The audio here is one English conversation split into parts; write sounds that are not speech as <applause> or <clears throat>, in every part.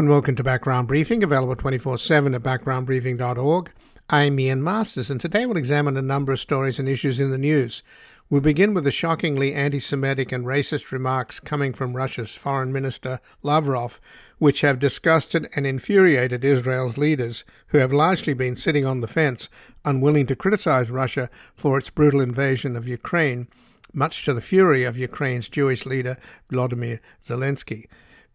and welcome to Background Briefing, available 24 7 at backgroundbriefing.org. I'm Ian Masters, and today we'll examine a number of stories and issues in the news. We'll begin with the shockingly anti Semitic and racist remarks coming from Russia's Foreign Minister Lavrov, which have disgusted and infuriated Israel's leaders, who have largely been sitting on the fence, unwilling to criticize Russia for its brutal invasion of Ukraine, much to the fury of Ukraine's Jewish leader Vladimir Zelensky.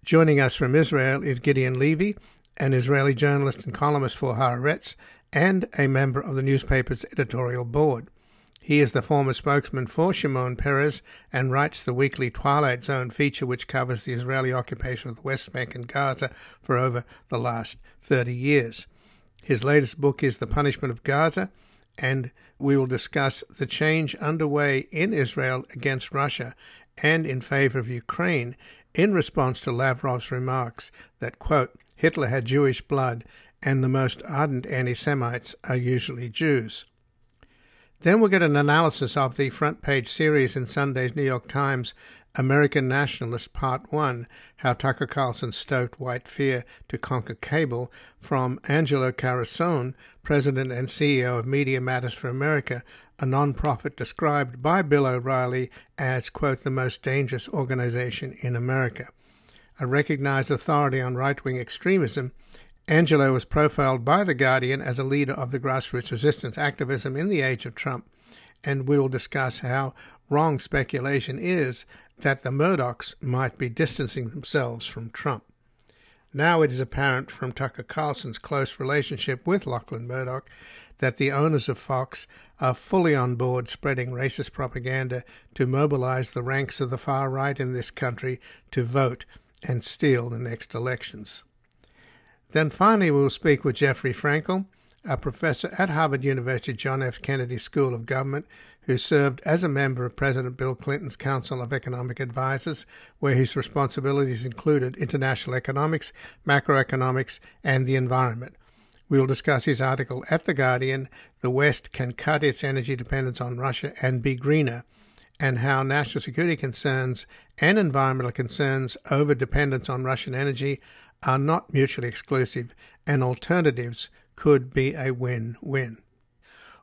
Joining us from Israel is Gideon Levy, an Israeli journalist and columnist for Haaretz, and a member of the newspaper's editorial board. He is the former spokesman for Shimon Peres and writes the weekly Twilight Zone feature, which covers the Israeli occupation of the West Bank and Gaza for over the last 30 years. His latest book is The Punishment of Gaza, and we will discuss the change underway in Israel against Russia and in favor of Ukraine in response to Lavrov's remarks that, quote, Hitler had Jewish blood and the most ardent anti Semites are usually Jews. Then we'll get an analysis of the front page series in Sunday's New York Times, American Nationalist Part 1 How Tucker Carlson Stoked White Fear to Conquer Cable from Angelo Carusone, President and CEO of Media Matters for America, a nonprofit described by Bill O'Reilly as, quote, the most dangerous organization in America. A recognized authority on right wing extremism, Angelo was profiled by The Guardian as a leader of the grassroots resistance activism in the age of Trump, and we will discuss how wrong speculation is that the Murdochs might be distancing themselves from Trump. Now it is apparent from Tucker Carlson's close relationship with Lachlan Murdoch that the owners of Fox are fully on board spreading racist propaganda to mobilize the ranks of the far right in this country to vote and steal the next elections. Then finally, we'll speak with Jeffrey Frankel, a professor at Harvard University John F. Kennedy School of Government, who served as a member of President Bill Clinton's Council of Economic Advisers, where his responsibilities included international economics, macroeconomics, and the environment. We will discuss his article at The Guardian The West Can Cut Its Energy Dependence on Russia and Be Greener, and how national security concerns and environmental concerns over dependence on Russian energy are not mutually exclusive, and alternatives could be a win win.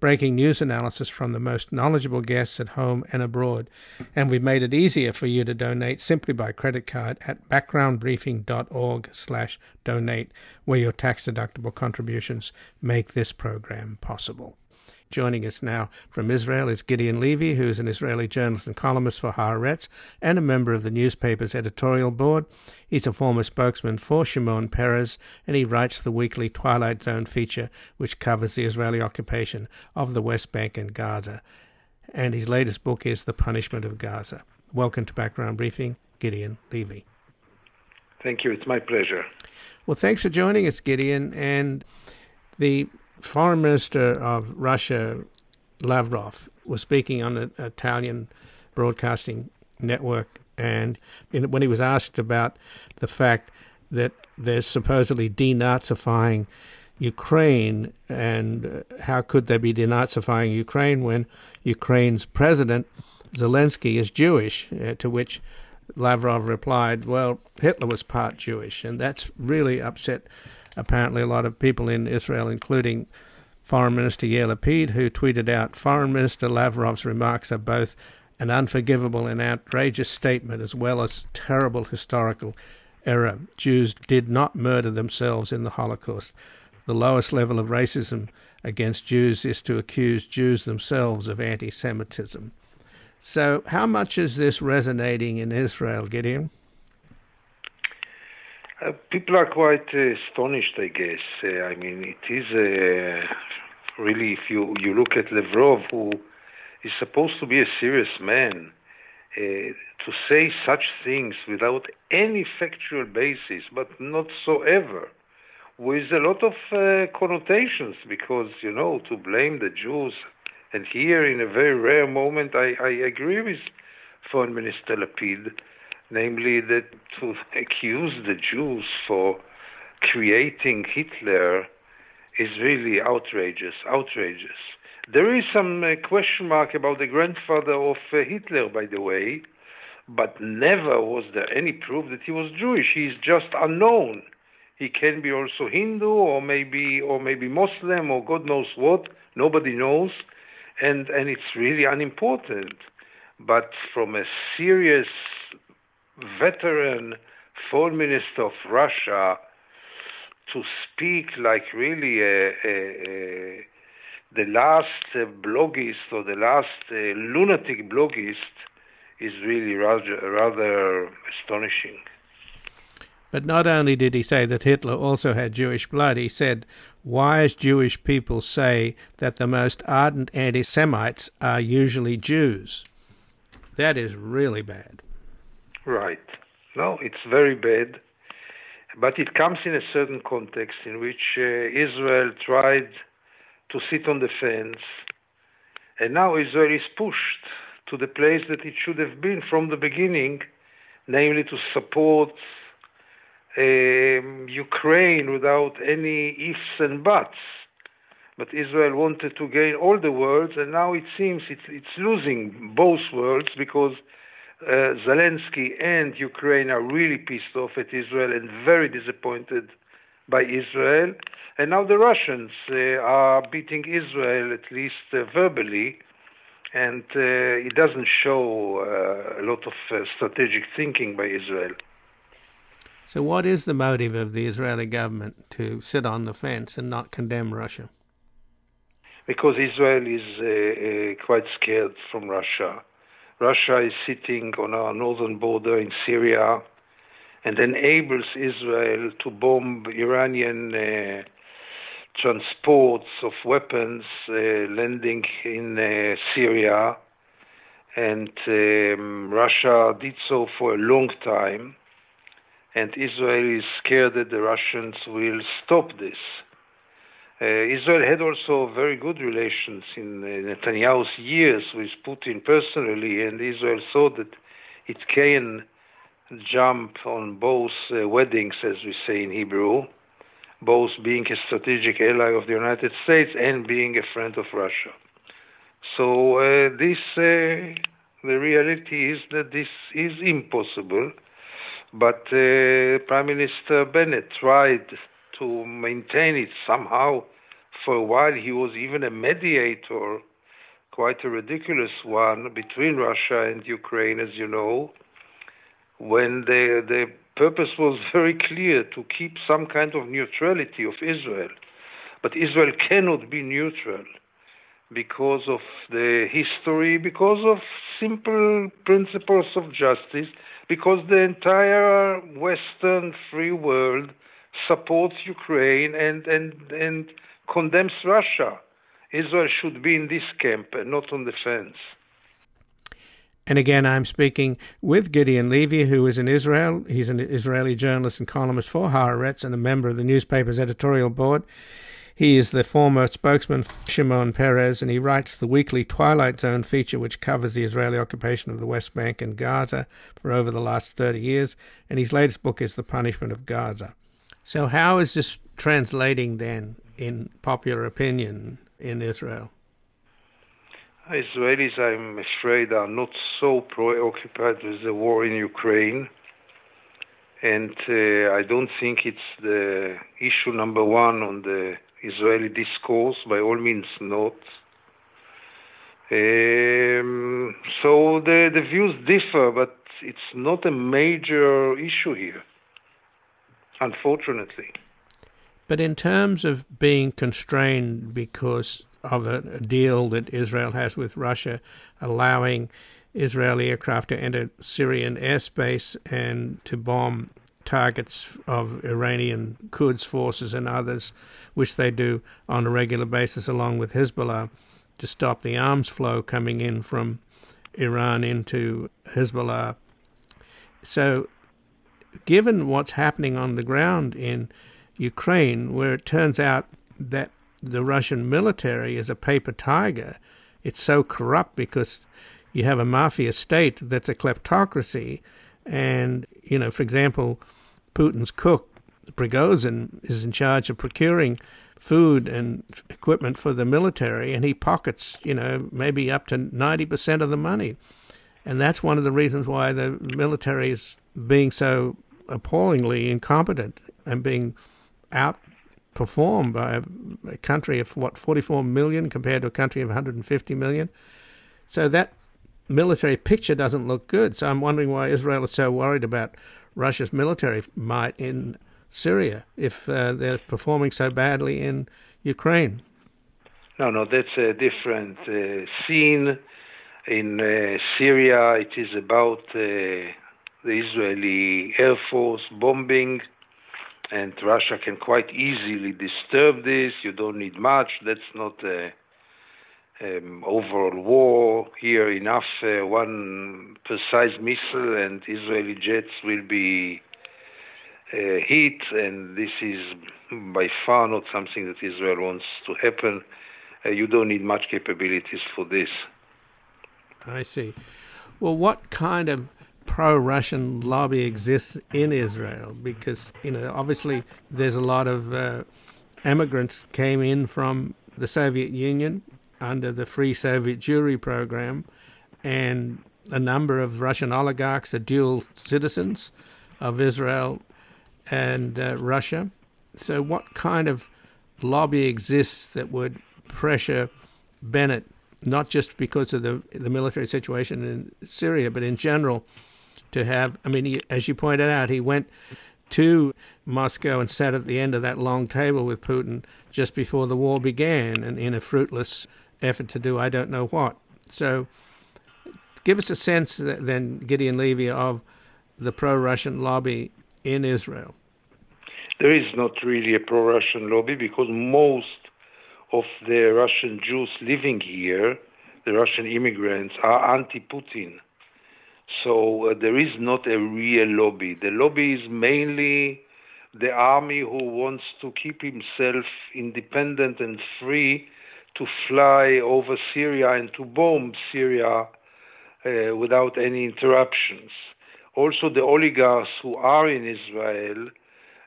breaking news analysis from the most knowledgeable guests at home and abroad. And we've made it easier for you to donate simply by credit card at backgroundbriefing.org slash donate, where your tax-deductible contributions make this program possible. Joining us now from Israel is Gideon Levy, who is an Israeli journalist and columnist for Haaretz and a member of the newspaper's editorial board. He's a former spokesman for Shimon Peres, and he writes the weekly Twilight Zone feature, which covers the Israeli occupation of the West Bank and Gaza. And his latest book is The Punishment of Gaza. Welcome to Background Briefing, Gideon Levy. Thank you. It's my pleasure. Well, thanks for joining us, Gideon. And the Foreign Minister of Russia, Lavrov, was speaking on an Italian broadcasting network, and in, when he was asked about the fact that they're supposedly denazifying Ukraine, and uh, how could they be denazifying Ukraine when Ukraine's president Zelensky is Jewish? Uh, to which Lavrov replied, "Well, Hitler was part Jewish, and that's really upset apparently a lot of people in Israel, including Foreign Minister Yair Lapid, who tweeted out Foreign Minister Lavrov's remarks are both an unforgivable and outrageous statement as well as terrible historical error. Jews did not murder themselves in the Holocaust. The lowest level of racism against Jews is to accuse Jews themselves of anti Semitism. So, how much is this resonating in Israel, Gideon? Uh, people are quite uh, astonished, I guess. Uh, I mean, it is really, if you, you look at Lavrov, who is supposed to be a serious man, to say such things without any factual basis, but not so ever, with a lot of connotations because, you know, to blame the Jews. And here, in a very rare moment, I, I agree with Foreign Minister Lapid, namely that to <laughs> accuse the Jews for creating Hitler is really outrageous, outrageous. There is some uh, question mark about the grandfather of uh, Hitler, by the way, but never was there any proof that he was Jewish. He is just unknown. He can be also Hindu or maybe or maybe Muslim or God knows what. Nobody knows, and and it's really unimportant. But from a serious veteran foreign minister of Russia to speak like really a, a, a, the last uh, bloggist or the last uh, lunatic bloggist is really rather, rather astonishing. But not only did he say that Hitler also had Jewish blood, he said wise Jewish people say that the most ardent anti Semites are usually Jews. That is really bad. Right. No, it's very bad. But it comes in a certain context in which uh, Israel tried to sit on the fence, and now Israel is pushed to the place that it should have been from the beginning, namely to support um, Ukraine without any ifs and buts. But Israel wanted to gain all the worlds, and now it seems it's, it's losing both worlds because Zelensky and Ukraine are really pissed off at Israel and very disappointed by Israel. And now the Russians uh, are beating Israel, at least uh, verbally, and uh, it doesn't show uh, a lot of uh, strategic thinking by Israel. So, what is the motive of the Israeli government to sit on the fence and not condemn Russia? Because Israel is quite scared from Russia. Russia is sitting on our northern border in Syria and enables Israel to bomb Iranian uh, transports of weapons uh, landing in uh, Syria. And um, Russia did so for a long time. And Israel is scared that the Russians will stop this. Uh, Israel had also very good relations in Netanyahu's years with Putin personally, and Israel saw that it can jump on both uh, weddings, as we say in Hebrew, both being a strategic ally of the United States and being a friend of Russia. So uh, this, uh, the reality is that this is impossible. But uh, Prime Minister Bennett tried to maintain it somehow. For a while, he was even a mediator, quite a ridiculous one, between Russia and Ukraine, as you know, when the, the purpose was <laughs> very clear to keep some kind of neutrality of Israel. But Israel cannot be neutral because of the history, because of simple principles of justice, because the entire Western free world supports Ukraine and, and, and condemns Russia. Israel should be in this camp and not on the fence. And again, I'm speaking with Gideon Levy, who is in Israel. He's an Israeli journalist and columnist for Haaretz and a member of the newspaper's editorial board. He is the former spokesman for Shimon Peres, and he writes the weekly Twilight Zone feature, which covers the Israeli occupation of the West Bank and Gaza for over the last 30 years. And his latest book is The Punishment of Gaza. So, how is this translating then in popular opinion in Israel? Israelis, I'm afraid, are not so preoccupied with the war in Ukraine. And uh, I don't think it's the issue number one on the Israeli discourse, by all means not. Um, so the, the views differ, but it's not a major issue here unfortunately. But in terms of being constrained because of a, deal that Israel has with Russia, allowing Israeli aircraft to enter Syrian airspace and to bomb targets of Iranian Quds forces and others, which they do on a regular basis along with Hezbollah, to stop the arms flow coming in from Iran into Hezbollah. So given what's happening on the ground in Ukraine, where it turns out that the Russian military is a paper tiger. It's so corrupt because you have a mafia state that's a kleptocracy. And, you know, for example, Putin's cook, Prigozhin, is in charge of procuring food and equipment for the military, and he pockets, you know, maybe up to 90% of the money. And that's one of the reasons why the military is being so appallingly incompetent and being outperformed by a country of, what, 44 million compared to a country of 150 million. So that military picture doesn't look good. So I'm wondering why Israel is so worried about Russia's military might in Syria if uh, they're performing so badly in Ukraine. No, no, that's a different uh, scene. In uh, Syria, it is about uh, the Israeli Air Force bombing, and Russia can quite easily disturb this. You don't need much. That's not a um, overall war here. Enough uh, one precise missile, and Israeli jets will be uh, hit, and this is by far not something that Israel wants to happen. Uh, you don't need much capabilities for this. I see. Well, what kind of pro-Russian lobby exists in Israel? Because you know, obviously, there's a lot of uh, immigrants came in from the Soviet Union under the Free Soviet Jewry program, and a number of Russian oligarchs are dual citizens of Israel and uh, Russia. So, what kind of lobby exists that would pressure Bennett, not just because of the the military situation in Syria, but in general, to have? I mean, he, as you pointed out, he went to Moscow and sat at the end of that long table with Putin just before the war began, and in a fruitless effort to do I don't know what. So, give us a sense then, Gideon Levy, of the pro-Russian lobby in Israel? There is not really a pro Russian lobby because most of the Russian Jews living here, the Russian immigrants, are anti Putin. So uh, there is not a real lobby. The lobby is mainly the army who wants to keep himself independent and free to fly over Syria and to bomb Syria uh, without any interruptions also the oligarchs who are in Israel,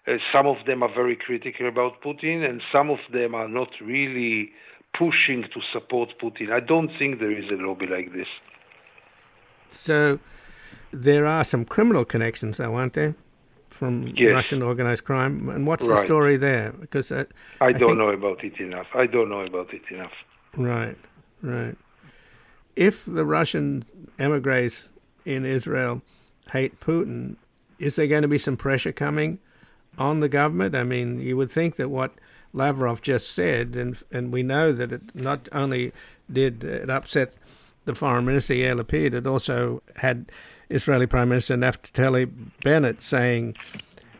uh, some of them are very critical about Putin, and some of them are not really pushing to support Putin. I don't think there is a lobby like this. So there are some criminal connections, though, aren't there? From yes. Russian organized crime, and what's right. the story there? Because uh, I, I don't think... know about it enough. I don't know about it enough. Right, right. If the Russian emigres in Israel hate Putin, is there going to be some pressure coming on the government? I mean, you would think that what Lavrov just said, and and we know that it not only did it upset the foreign minister Yair Lapid, it also had Israeli Prime Minister Naftali Bennett saying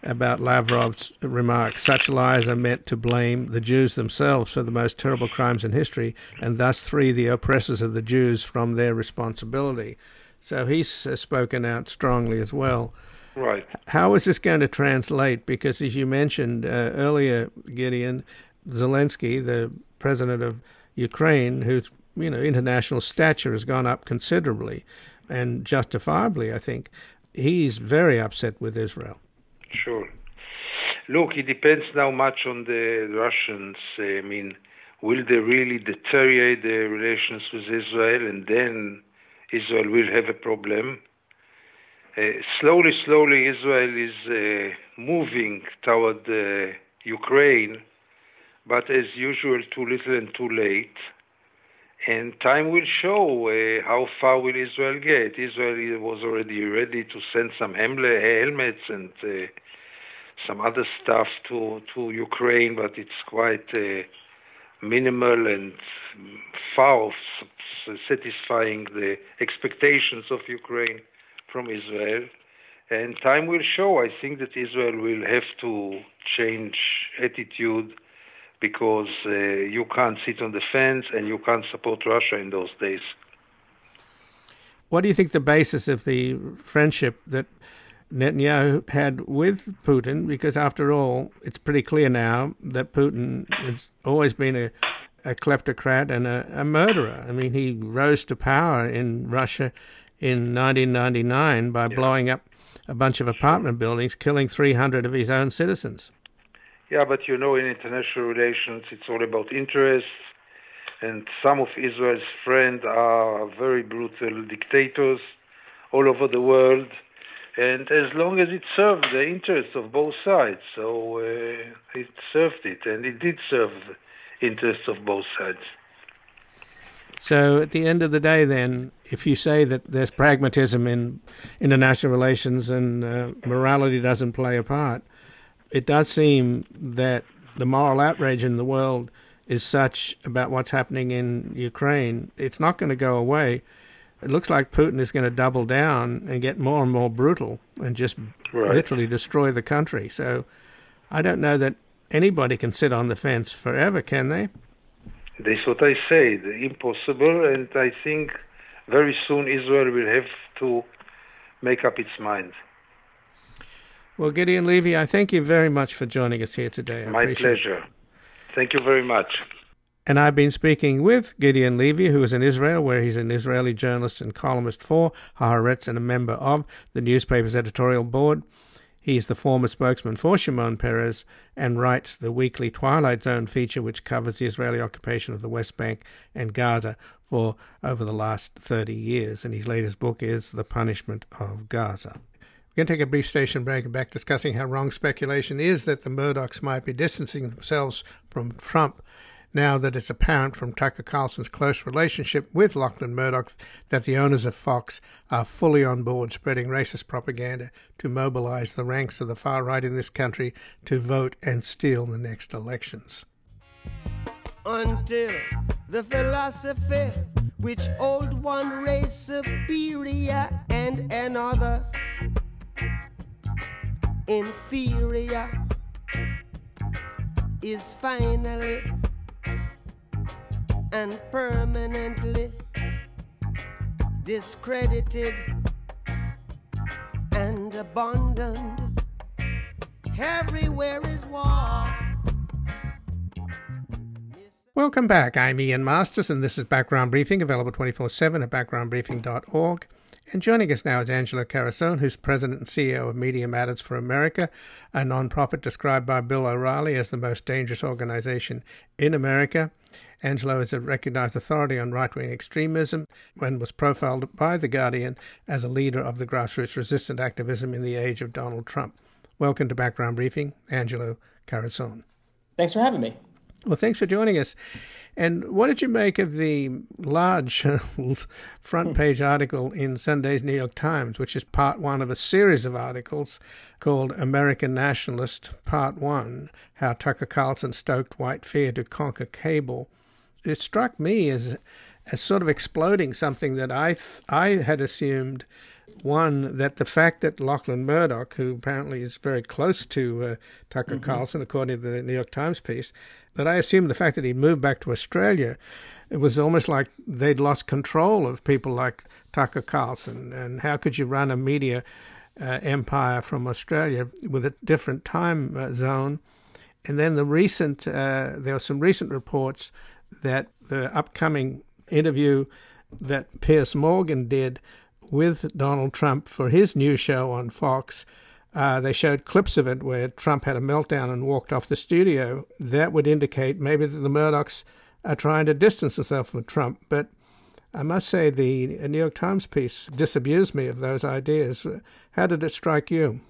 about Lavrov's remarks, such lies are meant to blame the Jews themselves for the most terrible crimes in history, and thus free the oppressors of the Jews from their responsibility. So he's uh, spoken out strongly as well. Right. How is this going to translate? Because as you mentioned uh, earlier, Gideon, Zelensky, the president of Ukraine, whose you know international stature has gone up considerably, and justifiably, I think, he's very upset with Israel. Sure. Look, it depends now much on the Russians. I mean, will they really deteriorate their relations with Israel and then Israel will have a problem. Uh, slowly, slowly, Israel is uh, moving toward uh, Ukraine, but as usual, too little and too late. And time will show uh, how far will Israel get. Israel was already ready to send some helmets and uh, some other stuff to to Ukraine, but it's quite uh, minimal and far satisfying the expectations of Ukraine from Israel. And time will show. I think that Israel will have to change attitude because uh, you can't sit on the fence and you can't support Russia in those days. What do you think the basis of the friendship that Netanyahu had with Putin, because after all, it's pretty clear now that Putin has always been a, a kleptocrat and a, a murderer. I mean, he rose to power in Russia in 1999 by yeah. blowing up a bunch of apartment buildings, killing 300 of his own citizens. Yeah, but you know, in international relations, it's all about interests, and some of Israel's friends are very brutal dictators all over the world, and as long as it served the interests of both sides, so uh, it served it, and it did serve the interests of both sides. So at the end of the day, then, if you say that there's pragmatism in international relations and uh, morality doesn't play a part, it does seem that the moral outrage in the world is such about what's happening in Ukraine, it's not going to go away. It looks like Putin is going to double down and get more and more brutal and just right. literally destroy the country. So I don't know that anybody can sit on the fence forever, can they? That's what I say. Impossible, and I think very soon Israel will have to make up its mind. Well, Gideon Levy, I thank you very much for joining us here today. I My pleasure. It. Thank you very much. And I've been speaking with Gideon Levy, who is in Israel, where he's an Israeli journalist and columnist for Haaretz and a member of the newspaper's editorial board. He is the former spokesman for Shimon Peres and writes the weekly Twilight Zone feature, which covers the Israeli occupation of the West Bank and Gaza for over the last 30 years. And his latest book is The Punishment of Gaza. We're going to take a brief station break and back discussing how wrong speculation is that the Murdochs might be distancing themselves from Trump now that it's apparent from Tucker Carlson's close relationship with Lachlan Murdoch that the owners of Fox are fully on board spreading racist propaganda to mobilize the ranks of the far right in this country to vote and steal the next elections. Until the philosophy which old one race superior and another inferior is finally and permanently discredited and abandoned. Everywhere is war. Welcome back. I'm Ian Masters, and this is Background Briefing, available 24 7 at backgroundbriefing.org. And joining us now is Angelo Carusone, who's president and CEO of Media Matters for America, a nonprofit described by Bill O'Reilly as the most dangerous organization in America. Angelo is a recognized authority on right wing extremism and was profiled by The Guardian as a leader of the grassroots resistant activism in the age of Donald Trump. Welcome to Background Briefing, Angelo Carusone. Thanks for having me. Well, thanks for joining us. And what did you make of the large <laughs> front page article in Sunday's New York Times, which is part one of a series of articles called American Nationalist Part One How Tucker Carlson Stoked White Fear to Conquer Cable it struck me as as sort of exploding something that I th- I had assumed. One that the fact that Lachlan Murdoch, who apparently is very close to uh, Tucker mm-hmm. Carlson, according to the New York Times piece, that I assumed the fact that he moved back to Australia, it was almost like they'd lost control of people like Tucker Carlson. And how could you run a media uh, empire from Australia with a different time uh, zone? And then the recent, uh, there were some recent reports that the upcoming interview that Piers Morgan did with Donald Trump for his new show on Fox, uh, they showed clips of it where Trump had a meltdown and walked off the studio. That would indicate maybe that the Murdochs are trying to distance themselves from Trump. But I must say, the New York Times piece disabused me of those ideas. How did it strike you?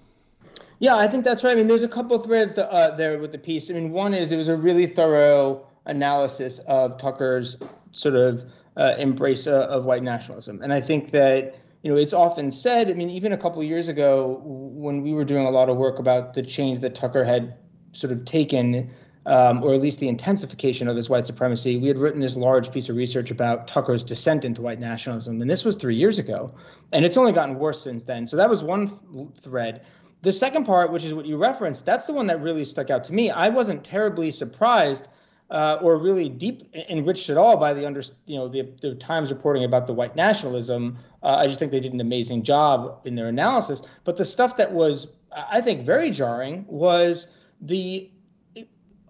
Yeah, I think that's right. I mean, there's a couple threads to, uh, there with the piece. I mean, one is it was a really thorough analysis of Tucker's sort of uh, embrace uh, of white nationalism. And I think that you know it's often said. I mean, even a couple years ago, when we were doing a lot of work about the change that Tucker had sort of taken. Um, or at least the intensification of this white supremacy. We had written this large piece of research about Tucker's descent into white nationalism, and this was three years ago, and it's only gotten worse since then. So that was one th- thread. The second part, which is what you referenced, that's the one that really stuck out to me. I wasn't terribly surprised uh, or really deep enriched at all by the under, you know, the, the Times reporting about the white nationalism. Uh, I just think they did an amazing job in their analysis. But the stuff that was, I think, very jarring was the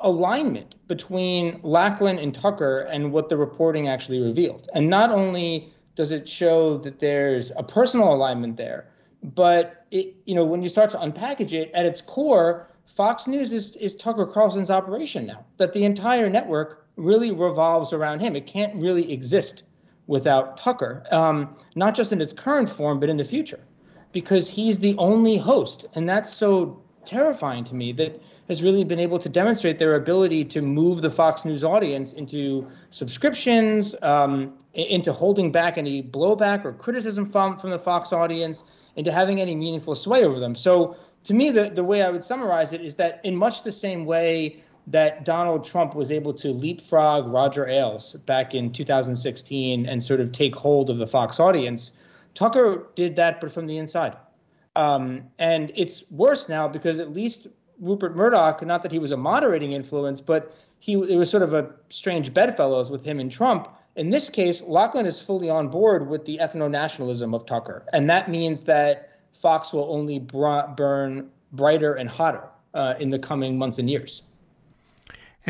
alignment between Lachlan and Tucker and what the reporting actually revealed. And not only does it show that there's a personal alignment there, but it, you know, when you start to unpackage it, at its core, Fox News is, is Tucker Carlson's operation now, that the entire network really revolves around him. It can't really exist without Tucker, um, not just in its current form, but in the future, because he's the only host. And that's so terrifying to me that has really been able to demonstrate their ability to move the Fox News audience into subscriptions, um, into holding back any blowback or criticism from, from the Fox audience, into having any meaningful sway over them. So to me, the, the way I would summarize it is that in much the same way that Donald Trump was able to leapfrog Roger Ailes back in 2016 and sort of take hold of the Fox audience, Tucker did that, but from the inside. Um, and it's worse now because at least Rupert Murdoch, not that he was a moderating influence, but he it was sort of a strange bedfellows with him and Trump. In this case, Lachlan is fully on board with the ethno nationalism of Tucker, and that means that Fox will only br- burn brighter and hotter uh, in the coming months and years.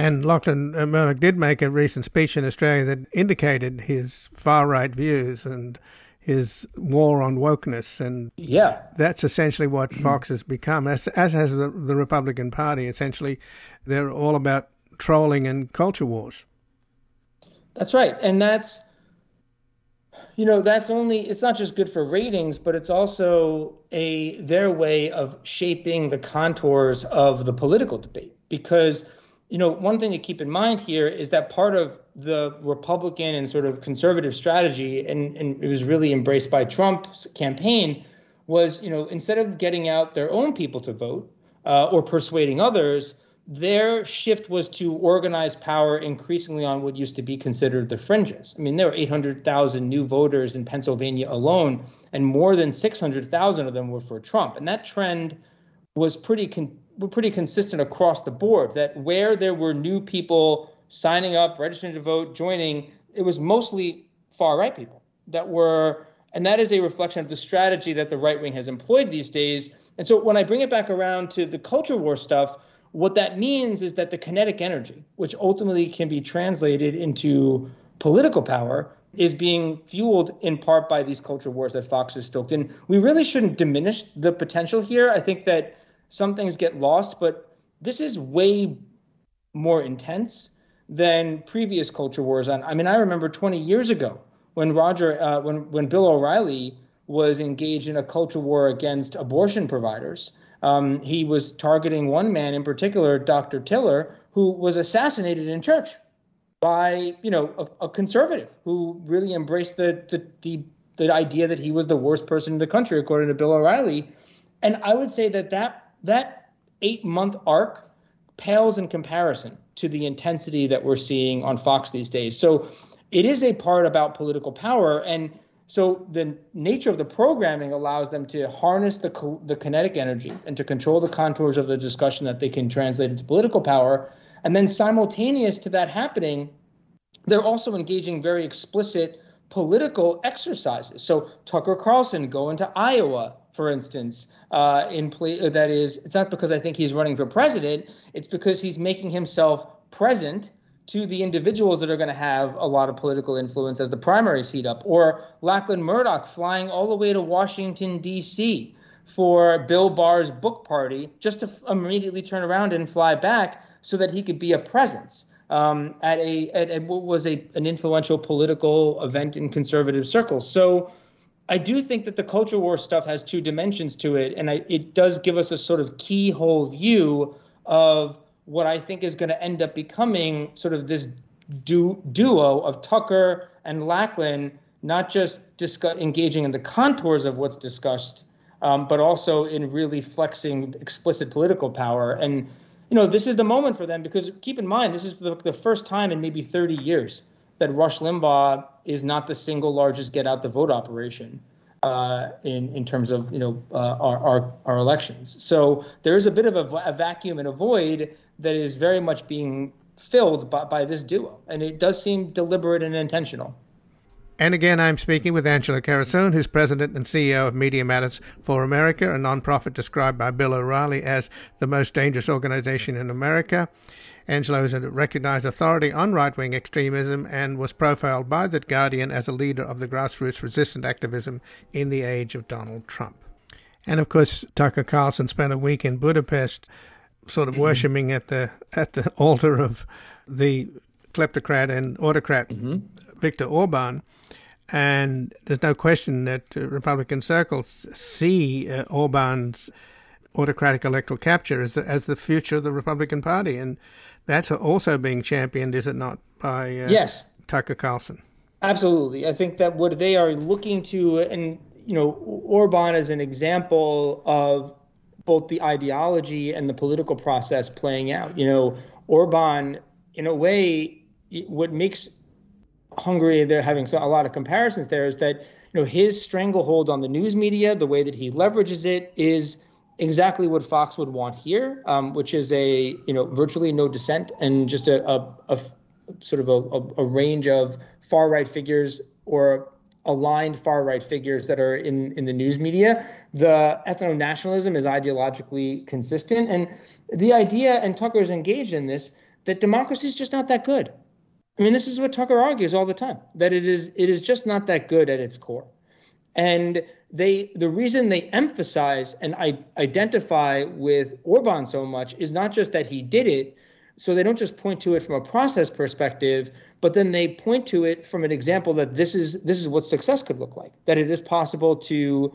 And Lachlan Murdoch did make a recent speech in Australia that indicated his far right views and his war on wokeness, and yeah, that's essentially what <clears throat> Fox has become, as as has the, the Republican Party. Essentially, they're all about trolling and culture wars. That's right, and that's you know that's only it's not just good for ratings but it's also a their way of shaping the contours of the political debate because you know one thing to keep in mind here is that part of the republican and sort of conservative strategy and, and it was really embraced by trump's campaign was you know instead of getting out their own people to vote uh, or persuading others their shift was to organize power increasingly on what used to be considered the fringes. I mean, there were 800,000 new voters in Pennsylvania alone, and more than 600,000 of them were for Trump. And that trend was pretty con- pretty consistent across the board. That where there were new people signing up, registering to vote, joining, it was mostly far right people that were, and that is a reflection of the strategy that the right wing has employed these days. And so when I bring it back around to the culture war stuff what that means is that the kinetic energy, which ultimately can be translated into political power, is being fueled in part by these culture wars that Fox has stoked. And we really shouldn't diminish the potential here. I think that some things get lost, but this is way more intense than previous culture wars. On I mean, I remember 20 years ago when Roger, uh, when when Bill O'Reilly was engaged in a culture war against abortion providers um, he was targeting one man in particular, Dr. Tiller, who was assassinated in church by, you know, a, a conservative who really embraced the, the, the the idea that he was the worst person in the country, according to Bill O'Reilly. And I would say that that that eight month arc pales in comparison to the intensity that we're seeing on Fox these days. So it is a part about political power and so the nature of the programming allows them to harness the the kinetic energy and to control the contours of the discussion that they can translate into political power. And then simultaneous to that happening, they're also engaging very explicit political exercises. So Tucker Carlson going to Iowa, for instance, uh, in play, that is, it's not because I think he's running for president. It's because he's making himself present to the individuals that are going to have a lot of political influence as the primaries heat up, or Lachlan Murdoch flying all the way to Washington, D.C. for Bill Barr's book party just to immediately turn around and fly back so that he could be a presence. Um, at a at, at, what was a an influential political event in conservative circles. So I do think that the culture war stuff has two dimensions to it, and I, it does give us a sort of keyhole view of what I think is going to end up becoming sort of this du- duo of Tucker and Lachlan, not just discuss- engaging in the contours of what's discussed, um, but also in really flexing explicit political power. And you know, this is the moment for them because keep in mind, this is the, the first time in maybe 30 years that Rush Limbaugh is not the single largest get out the vote operation uh, in in terms of you know uh, our, our, our elections. So there is a bit of a, a vacuum and a void that is very much being filled by, by this duo. And it does seem deliberate and intentional. And again, I'm speaking with Angelo Carusone, who's president and CEO of Media Matters for America, a nonprofit described by Bill O'Reilly as the most dangerous organization in America. Angelo is a recognized authority on right wing extremism and was profiled by The Guardian as a leader of the grassroots resistant activism in the age of Donald Trump. And of course, Tucker Carlson spent a week in Budapest sort of mm-hmm. worshipping at the at the <laughs> altar of the kleptocrat and autocrat mm-hmm. Viktor Orban. And there's no question that uh, Republican circles see uh, Orban's autocratic electoral capture as the, as the future of the Republican Party. And that's also being championed, is it not, by uh, yes. Tucker Carlson? Absolutely. I think that what they are looking to, and, you know, Orban is an example of both the ideology and the political process playing out. You know, Orban, in a way, what makes Hungary, they're having a lot of comparisons there, is that you know his stranglehold on the news media, the way that he leverages it, is exactly what Fox would want here, um, which is a you know virtually no dissent and just a, a, a sort of a, a, range of far right figures or aligned far right figures that are in in the news media. The ethno nationalism is ideologically consistent, and the idea, and Tucker's engaged in this, that democracy is just not that good. I mean, this is what Tucker argues all the time that it is it is just not that good at its core. And they the reason they emphasize and I, identify with Orban so much is not just that he did it, so they don't just point to it from a process perspective, but then they point to it from an example that this is this is what success could look like. That it is possible to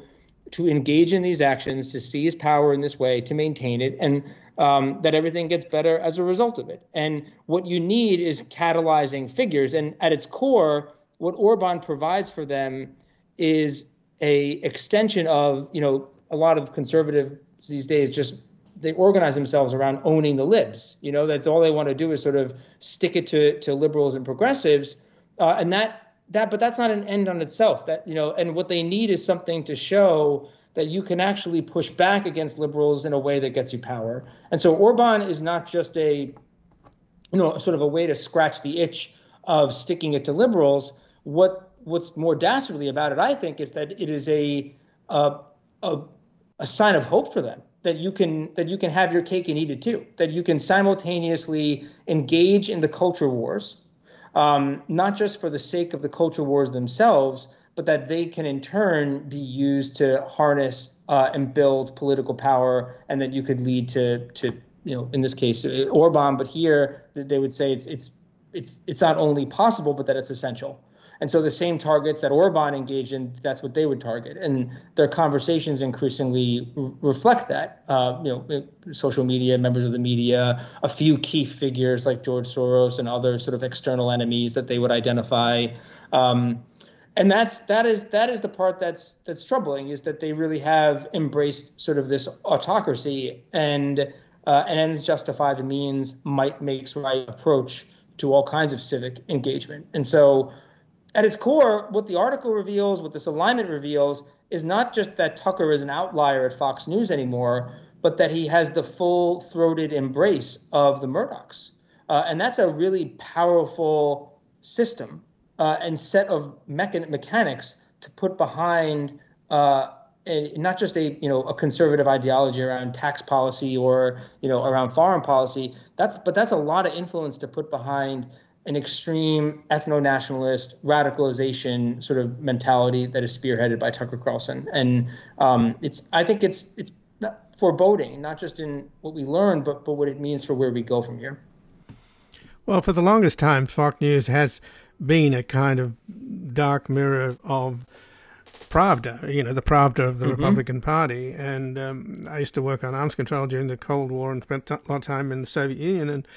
to engage in these actions, to seize power in this way, to maintain it, and um, that everything gets better as a result of it. And what you need is catalyzing figures. And at its core, what Orban provides for them is a extension of, you know, a lot of conservatives these days just they organize themselves around owning the libs. You know, that's all they want to do is sort of stick it to to liberals and progressives, uh, and that that but that's not an end on itself. That you know, and what they need is something to show that you can actually push back against liberals in a way that gets you power. And so Orban is not just a, you know, sort of a way to scratch the itch of sticking it to liberals. What what's more dastardly about it, I think, is that it is a a, a, a sign of hope for them that you can that you can have your cake and eat it too. That you can simultaneously engage in the culture wars, um, not just for the sake of the culture wars themselves, but that they can in turn be used to harness uh, and build political power, and that you could lead to to you know in this case Orban, but here they would say it's it's it's it's not only possible, but that it's essential. And so the same targets that Orban engaged in, that's what they would target. And their conversations increasingly reflect that. Uh, you know, social media, members of the media, a few key figures like George Soros and other sort of external enemies that they would identify. Um, and that's that is that is the part that's that's troubling is that they really have embraced sort of this autocracy and uh, and ends justify the means might makes right approach to all kinds of civic engagement and so at its core what the article reveals what this alignment reveals is not just that tucker is an outlier at fox news anymore but that he has the full-throated embrace of the murdochs uh, and that's a really powerful system uh, and set of mechan- mechanics to put behind uh, a, not just a you know a conservative ideology around tax policy or you know around foreign policy. That's but that's a lot of influence to put behind an extreme ethno-nationalist radicalization sort of mentality that is spearheaded by Tucker Carlson, and um, it's I think it's it's foreboding, not just in what we learn, but but what it means for where we go from here. Well, for the longest time, Fox News has been a kind of dark mirror of Pravda, you know, the Pravda of the mm-hmm. Republican Party. And um, I used to work on arms control during the Cold War and spent a lot of time in the Soviet Union. And,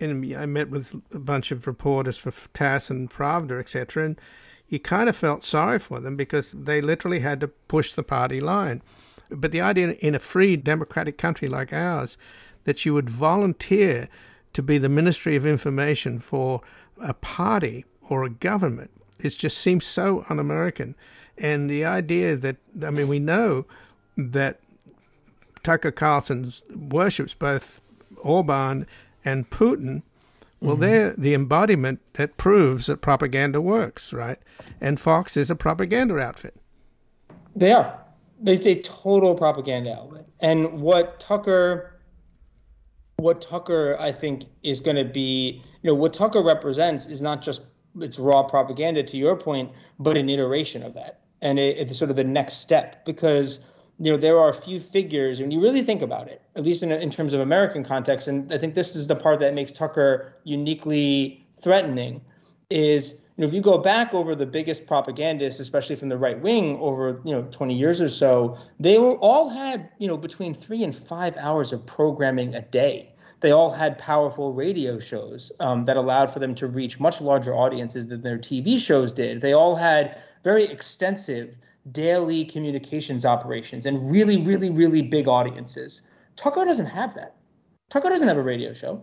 and I met with a bunch of reporters for TASS and Pravda, etc. And you kind of felt sorry for them because they literally had to push the party line. But the idea in a free democratic country like ours that you would volunteer to be the Ministry of Information for a party or a government. It just seems so un American. And the idea that, I mean, we know that Tucker Carlson worships both Orban and Putin, Well, mm-hmm. they're the embodiment that proves that propaganda works, right? And Fox is a propaganda outfit. They are. It's a total propaganda outlet. And what Tucker, what Tucker, I think, is going to be, you know, what Tucker represents is not just it's raw propaganda, to your point, but an iteration of that, and it, it's sort of the next step because you know there are a few figures when you really think about it at least in, in terms of american context and i think this is the part that makes tucker uniquely threatening is you know if you go back over the biggest propagandists especially from the right wing over you know 20 years or so they were all had you know between 3 and 5 hours of programming a day they all had powerful radio shows um, that allowed for them to reach much larger audiences than their TV shows did. They all had very extensive daily communications operations and really, really, really big audiences. Tucker doesn't have that. Tucker doesn't have a radio show.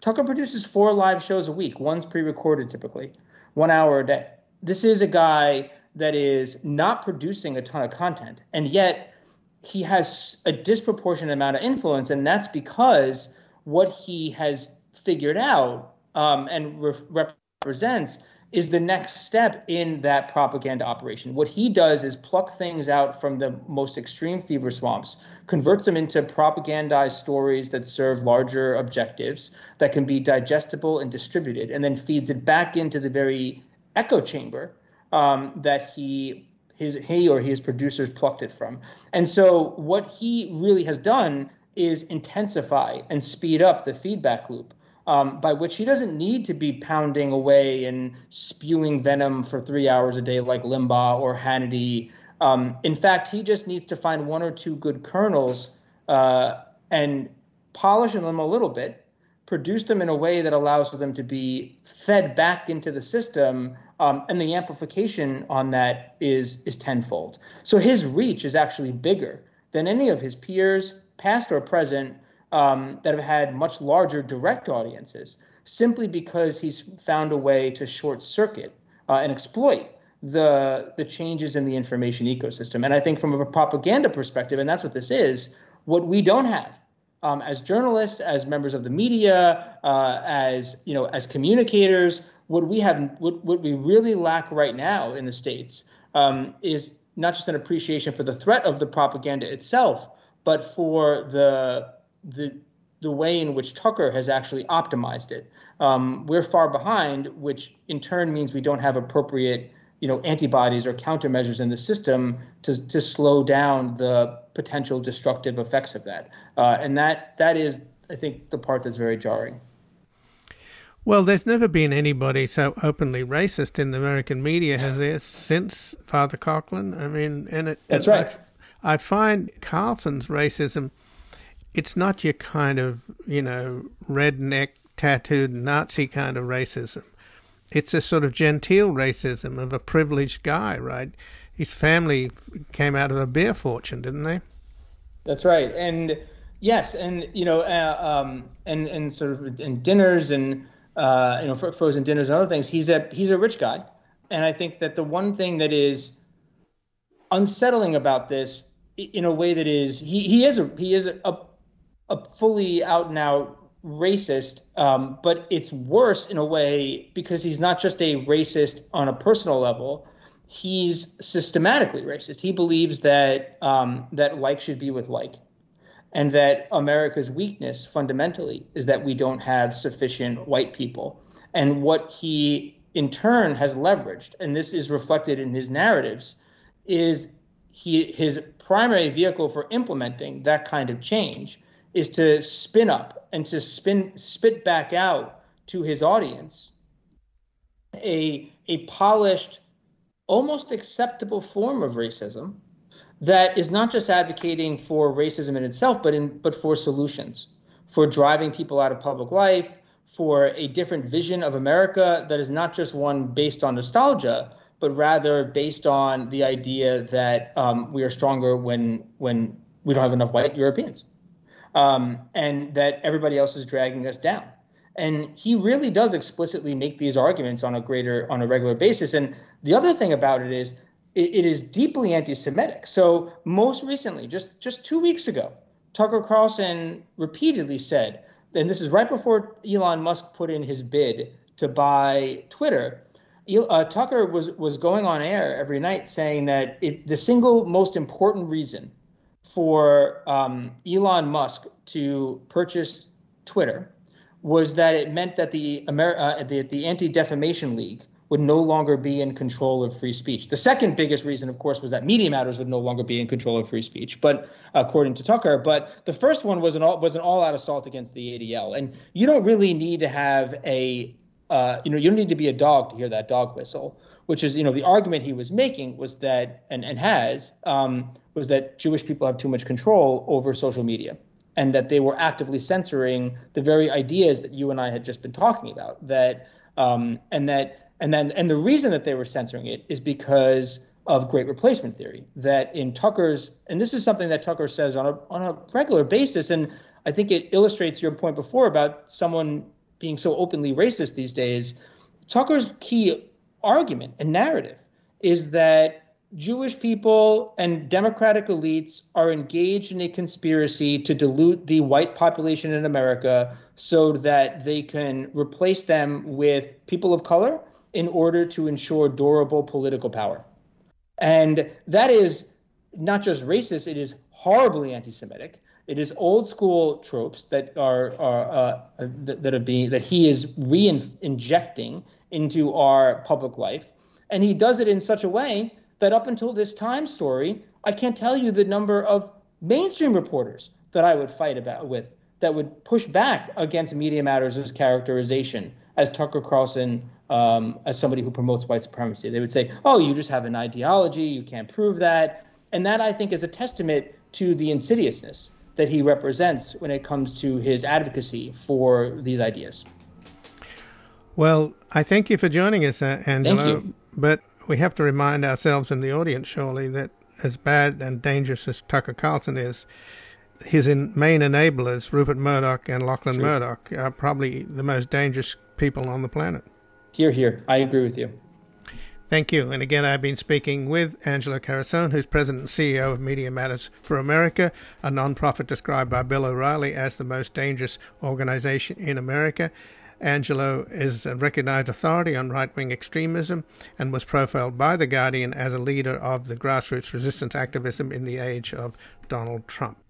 Tucker produces four live shows a week. One's pre recorded typically, one hour a day. This is a guy that is not producing a ton of content, and yet he has a disproportionate amount of influence, and that's because what he has figured out um, and re- represents is the next step in that propaganda operation. What he does is pluck things out from the most extreme fever swamps, converts them into propagandized stories that serve larger objectives that can be digestible and distributed, and then feeds it back into the very echo chamber um, that he his he or his producers plucked it from. And so what he really has done is intensify and speed up the feedback loop um, by which he doesn't need to be pounding away and spewing venom for three hours a day like Limbaugh or Hannity. Um, in fact, he just needs to find one or two good kernels uh, and polish them a little bit, produce them in a way that allows for them to be fed back into the system, um, and the amplification on that is is tenfold. So his reach is actually bigger than any of his peers, past or present, um, that have had much larger direct audiences simply because he's found a way to short circuit uh, and exploit the the changes in the information ecosystem. And I think from a propaganda perspective, and that's what this is, what we don't have um, as journalists, as members of the media, uh, as you know, as communicators, what we have, what, what we really lack right now in the states um, is not just an appreciation for the threat of the propaganda itself, but for the the the way in which Tucker has actually optimized it. Um, we're far behind, which in turn means we don't have appropriate, you know, antibodies or countermeasures in the system to to slow down the potential destructive effects of that. Uh, and that that is, I think, the part that's very jarring. Well, there's never been anybody so openly racist in the American media, has there, since Father Coughlin? I mean, and it, that's right. I, I find Carlson's racism it's not your kind of, you know, redneck, tattooed Nazi kind of racism. It's a sort of genteel racism of a privileged guy, right? His family came out of a beer fortune, didn't they? That's right. And yes, and, you know, uh, um, and, and sort of in dinners and, uh, you know, frozen dinners and other things, he's a, he's a rich guy. And I think that the one thing that is unsettling about this in a way that is he, he is a he is a, a a fully out and out racist, um, but it's worse in a way because he's not just a racist on a personal level. He's systematically racist. He believes that um, that like should be with like, and that America's weakness fundamentally is that we don't have sufficient white people. And what he in turn has leveraged, and this is reflected in his narratives, is he his primary vehicle for implementing that kind of change is to spin up and to spin spit back out to his audience a a polished almost acceptable form of racism that is not just advocating for racism in itself but in but for solutions for driving people out of public life for a different vision of America that is not just one based on nostalgia but rather based on the idea that um, we are stronger when when we don't have enough white Europeans um, and that everybody else is dragging us down. And he really does explicitly make these arguments on a greater, on a regular basis. And the other thing about it is, it, it is deeply anti-Semitic. So most recently, just just two weeks ago, Tucker Carlson repeatedly said and this is right before Elon Musk put in his bid to buy Twitter. Uh, Tucker was was going on air every night saying that it, the single most important reason for um, Elon Musk to purchase Twitter was that it meant that the, Amer- uh, the, the Anti Defamation League would no longer be in control of free speech. The second biggest reason, of course, was that Media Matters would no longer be in control of free speech, but according to Tucker. But the first one was an all was an all-out assault against the ADL, and you don't really need to have a uh, you know you don't need to be a dog to hear that dog whistle. Which is you know the argument he was making was that and and has um, was that Jewish people have too much control over social media and that they were actively censoring the very ideas that you and I had just been talking about. That um, and that and then and the reason that they were censoring it is because of great replacement theory. That in Tucker's and this is something that Tucker says on a on a regular basis, and I think it illustrates your point before about someone being so openly racist these days. Tucker's key argument and narrative is that Jewish people and Democratic elites are engaged in a conspiracy to dilute the white population in America so that they can replace them with people of color in order to ensure durable political power. And that is not just racist, it is horribly anti Semitic. It is old school tropes that are, are uh, that, that are being that he is re-injecting into our public life, and he does it in such a way that up until this time story, I can't tell you the number of mainstream reporters that I would fight about with that would push back against Media Matters' characterization as Tucker Carlson um, as somebody who promotes white supremacy. They would say, "Oh, you just have an ideology. You can't prove that." And that I think is a testament to the insidiousness that he represents when it comes to his advocacy for these ideas. Well, I thank you for joining us, uh, Angelo. But we have to remind ourselves and the audience, surely, that as bad and dangerous as Tucker Carlson is, his in, main enablers, Rupert Murdoch and Lachlan True. Murdoch, are probably the most dangerous people on the planet. Here, here. I agree with you. Thank you. And again, I've been speaking with Angelo Carusone, who's president and CEO of Media Matters for America, a nonprofit described by Bill O'Reilly as the most dangerous organization in America. Angelo is a recognized authority on right wing extremism and was profiled by The Guardian as a leader of the grassroots resistance activism in the age of Donald Trump.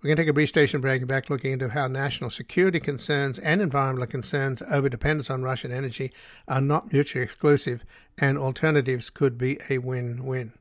We're going to take a brief station break and back looking into how national security concerns and environmental concerns over dependence on Russian energy are not mutually exclusive and alternatives could be a win win.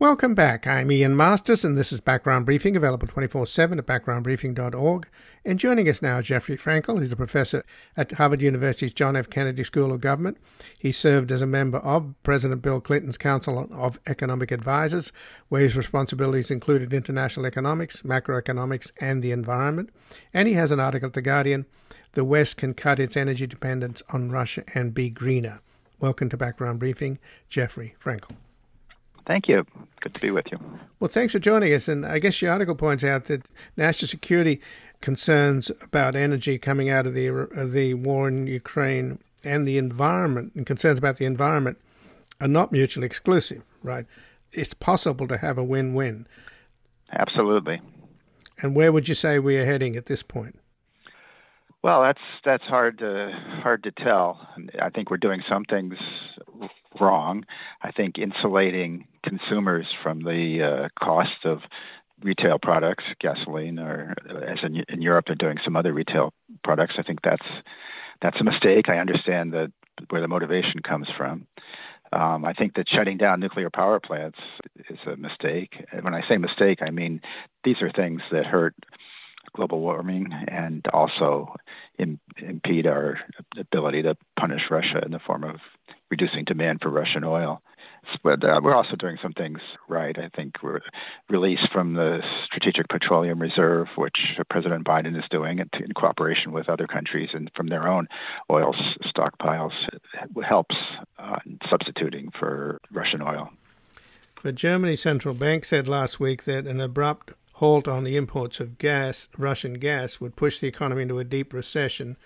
Welcome back. I'm Ian Masters, and this is Background Briefing, available 24 7 at backgroundbriefing.org. And joining us now, Jeffrey Frankel. He's a professor at Harvard University's John F. Kennedy School of Government. He served as a member of President Bill Clinton's Council of Economic Advisors, where his responsibilities included international economics, macroeconomics, and the environment. And he has an article at The Guardian The West Can Cut Its Energy Dependence on Russia and Be Greener. Welcome to Background Briefing, Jeffrey Frankel. Thank you. Good to be with you. Well, thanks for joining us. And I guess your article points out that national security concerns about energy coming out of the uh, the war in Ukraine and the environment and concerns about the environment are not mutually exclusive, right? It's possible to have a win-win. Absolutely. And where would you say we are heading at this point? Well, that's that's hard to hard to tell. I think we're doing some things wrong. I think insulating consumers from the uh, cost of retail products, gasoline, or as in, in Europe, they're doing some other retail products. I think that's that's a mistake. I understand that where the motivation comes from. Um, I think that shutting down nuclear power plants is a mistake. When I say mistake, I mean these are things that hurt global warming and also Im- impede our ability to punish Russia in the form of reducing demand for Russian oil. but uh, we're also doing some things right. I think we're released from the Strategic Petroleum Reserve, which President Biden is doing in, cooperation with other countries and from their own oil stockpiles helps uh, substituting for Russian oil. The Germany central bank said last week that an abrupt halt on the imports of gas, Russian gas, would push the economy into a deep recession,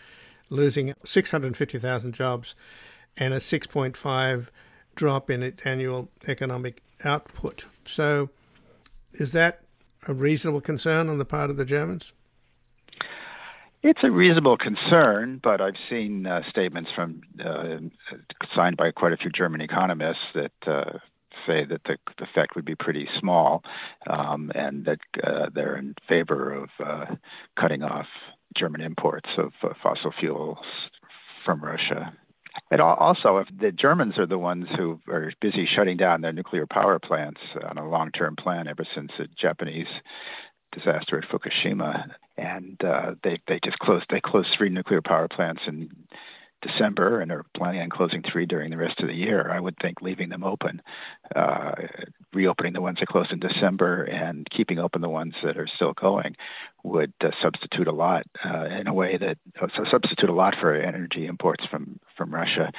losing 650,000 jobs and a 6.5 drop in its annual economic output. So, is that a reasonable concern on the part of the Germans? It's a reasonable concern, but I've seen uh, statements from uh, signed by quite a few German economists that uh, say that the, effect would be pretty small, um, and that uh, they're in favor of uh, cutting off German imports of uh, fossil fuels from Russia. And also, if the Germans are the ones who are busy shutting down their nuclear power plants on a long-term plan ever since the Japanese disaster at Fukushima, and uh, they they just closed they closed three nuclear power plants in December and are planning on closing three during the rest of the year. I would think leaving them open, uh, reopening the ones that closed in December, and keeping open the ones that are still going would uh, substitute a lot uh, in a way that uh, substitute a lot for energy imports from from Russia,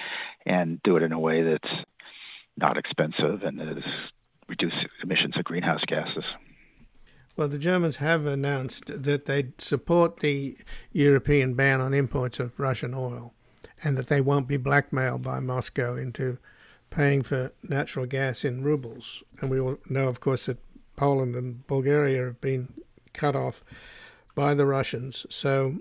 and do it in a way that's not expensive and is reduce emissions of greenhouse gases. Well, the Germans have announced that they support the European ban on imports of Russian oil and that they won't be blackmailed by Moscow into paying for natural gas in rubles. And we all know, of course, that Poland and Bulgaria have been cut off by the Russians. So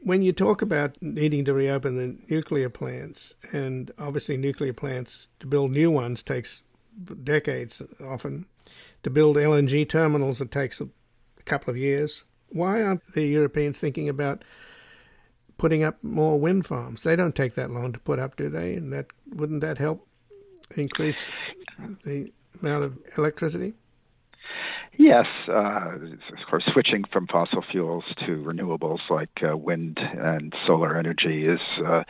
when you talk about needing to reopen the nuclear plants, and obviously nuclear plants to build new ones takes decades often, to build LNG terminals, it takes a couple of years. Why aren't the Europeans thinking about putting up more wind farms? They don't take that long to put up, do they? And that wouldn't that help increase the amount of electricity? Yes, uh, of course, switching from fossil fuels to renewables like uh, wind and solar energy is uh,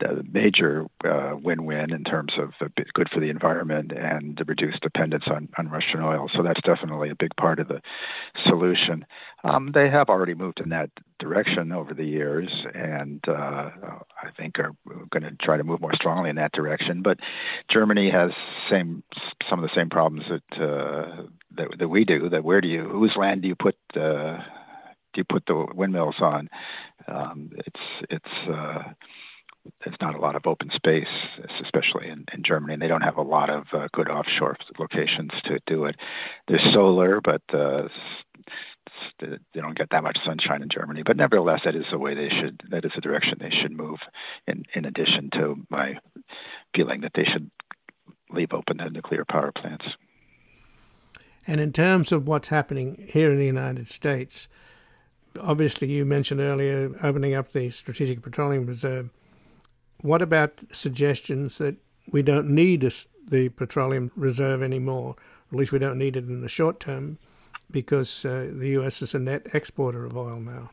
a major uh, win-win in terms of good for the environment and the reduced dependence on, on Russian oil. So that's definitely a big part of the solution. Um, they have already moved in that direction over the years, and uh, I think are going to try to move more strongly in that direction. But Germany has same some of the same problems that uh, that, that we do. That where do you whose land do you put uh, do you put the windmills on? Um, it's it's uh, there's not a lot of open space, especially in, in Germany. And they don't have a lot of uh, good offshore locations to do it. There's solar, but uh, they don't get that much sunshine in Germany. But nevertheless, that is the way they should. That is the direction they should move. In in addition to my feeling that they should leave open the nuclear power plants. And in terms of what's happening here in the United States, obviously you mentioned earlier opening up the Strategic Petroleum Reserve. What about suggestions that we don't need the petroleum reserve anymore? At least we don't need it in the short term because uh, the U.S. is a net exporter of oil now.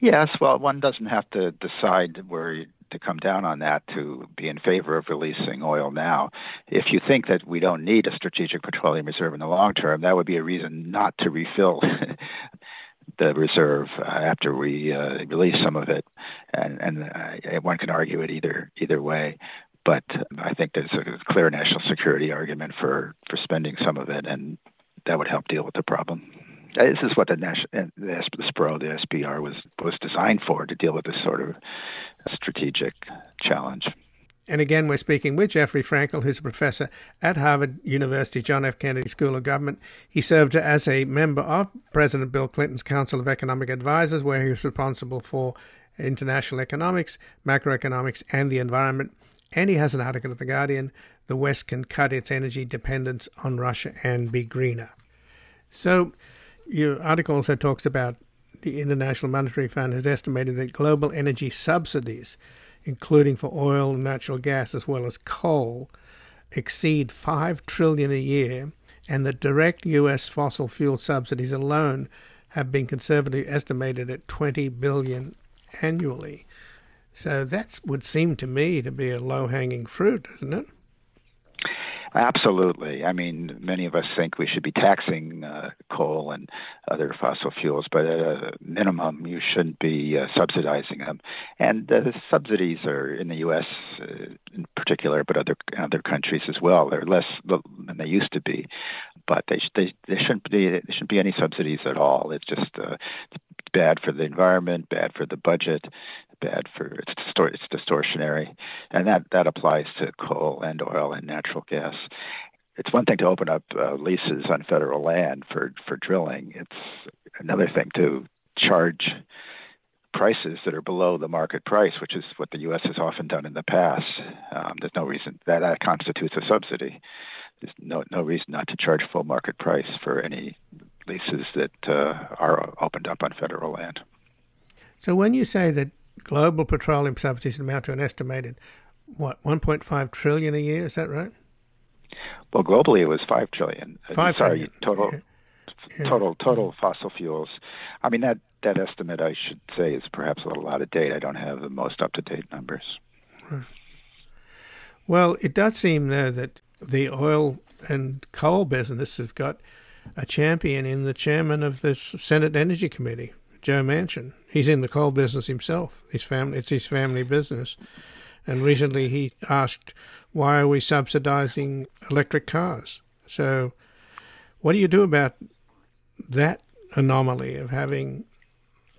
Yes, well, one doesn't have to decide where to come down on that to be in favor of releasing oil now. If you think that we don't need a strategic petroleum reserve in the long term, that would be a reason not to refill <laughs> the reserve uh, after we uh, release some of it. And, and uh, one can argue it either either way. But I think there's a clear national security argument for, for spending some of it, and that would help deal with the problem. Uh, this is what the, national, uh, the SPRO, the SPR, was was designed for to deal with this sort of strategic challenge. And again, we're speaking with Jeffrey Frankel, who's a professor at Harvard University John F. Kennedy School of Government. He served as a member of President Bill Clinton's Council of Economic Advisors, where he was responsible for international economics, macroeconomics, and the environment. And he has an article at The Guardian The West Can Cut Its Energy Dependence on Russia and Be Greener. So, your article also talks about the International Monetary Fund has estimated that global energy subsidies, including for oil and natural gas as well as coal, exceed 5 trillion a year, and that direct US fossil fuel subsidies alone have been conservatively estimated at 20 billion annually. So that would seem to me to be a low-hanging fruit, doesn't it? Absolutely. I mean, many of us think we should be taxing uh, coal and other fossil fuels, but at a minimum, you shouldn't be uh, subsidizing them. And the subsidies are in the U.S. Uh, in particular, but other other countries as well. They're less than they used to be, but they they, they shouldn't be there shouldn't be any subsidies at all. It's just uh, bad for the environment, bad for the budget, bad for it's, it's distortionary, and that that applies to coal and oil and natural gas. It's one thing to open up uh, leases on federal land for for drilling. It's another thing to charge prices that are below the market price, which is what the U.S. has often done in the past. Um, there's no reason that that constitutes a subsidy. There's no no reason not to charge full market price for any leases that uh, are opened up on federal land. So when you say that global petroleum subsidies amount to an estimated what 1.5 trillion a year, is that right? Well, globally it was five trillion. Uh, five Sorry, trillion. total. Yeah. Yeah. Total total fossil fuels. I mean that that estimate I should say is perhaps a little out of date. I don't have the most up to date numbers. Right. Well, it does seem though that the oil and coal business have got a champion in the chairman of the Senate Energy Committee, Joe Manchin. He's in the coal business himself. His family, it's his family business. And recently he asked, why are we subsidizing electric cars? So, what do you do about that anomaly of having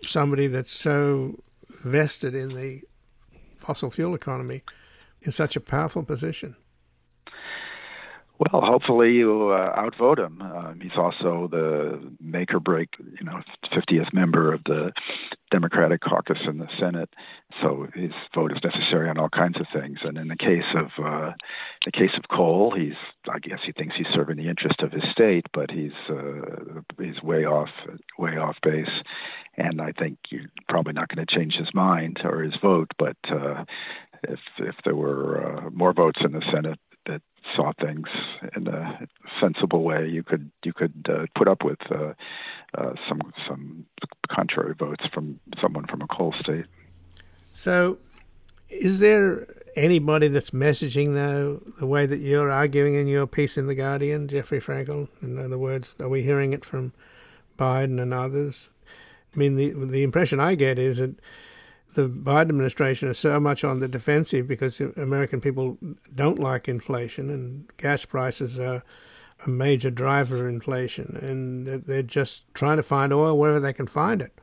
somebody that's so vested in the fossil fuel economy in such a powerful position? Well, hopefully you uh, outvote him. Um, he's also the make or break, you know, 50th member of the Democratic caucus in the Senate, so his vote is necessary on all kinds of things. And in the case of uh, the case of coal, he's I guess he thinks he's serving the interest of his state, but he's uh, he's way off way off base. And I think you're probably not going to change his mind or his vote, but uh, if if there were uh, more votes in the Senate saw things in a sensible way, you could you could uh, put up with uh, uh, some some contrary votes from someone from a coal state. So, is there anybody that's messaging though the way that you're arguing in your piece in the Guardian, Jeffrey Frankel? In other words, are we hearing it from Biden and others? I mean, the the impression I get is that the Biden administration is so much on the defensive because American people don't like inflation and gas prices are a major driver of inflation, and they're just trying to find oil wherever they can find it,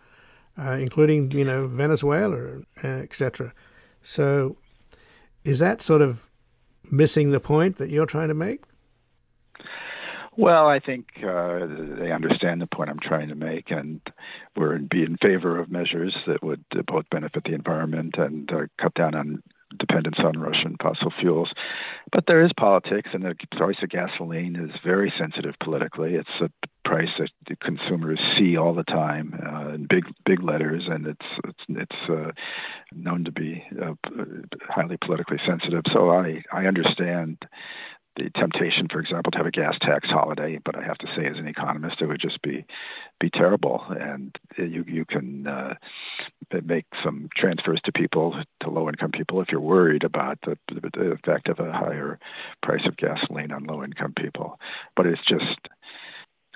uh, including you know Venezuela, uh, etc. So, is that sort of missing the point that you're trying to make? Well, I think uh, they understand the point I'm trying to make, and we're in, be in favor of measures that would uh, both benefit the environment and uh, cut down on dependence on Russian fossil fuels. But there is politics, and the price of gasoline is very sensitive politically. It's a price that the consumers see all the time uh, in big big letters, and it's it's it's uh, known to be uh, highly politically sensitive. So I I understand the temptation, for example, to have a gas tax holiday. But I have to say, as an economist, it would just be be terrible. And you you can uh, make some transfers to people, to low income people, if you're worried about the, the effect of a higher price of gasoline on low income people. But it's just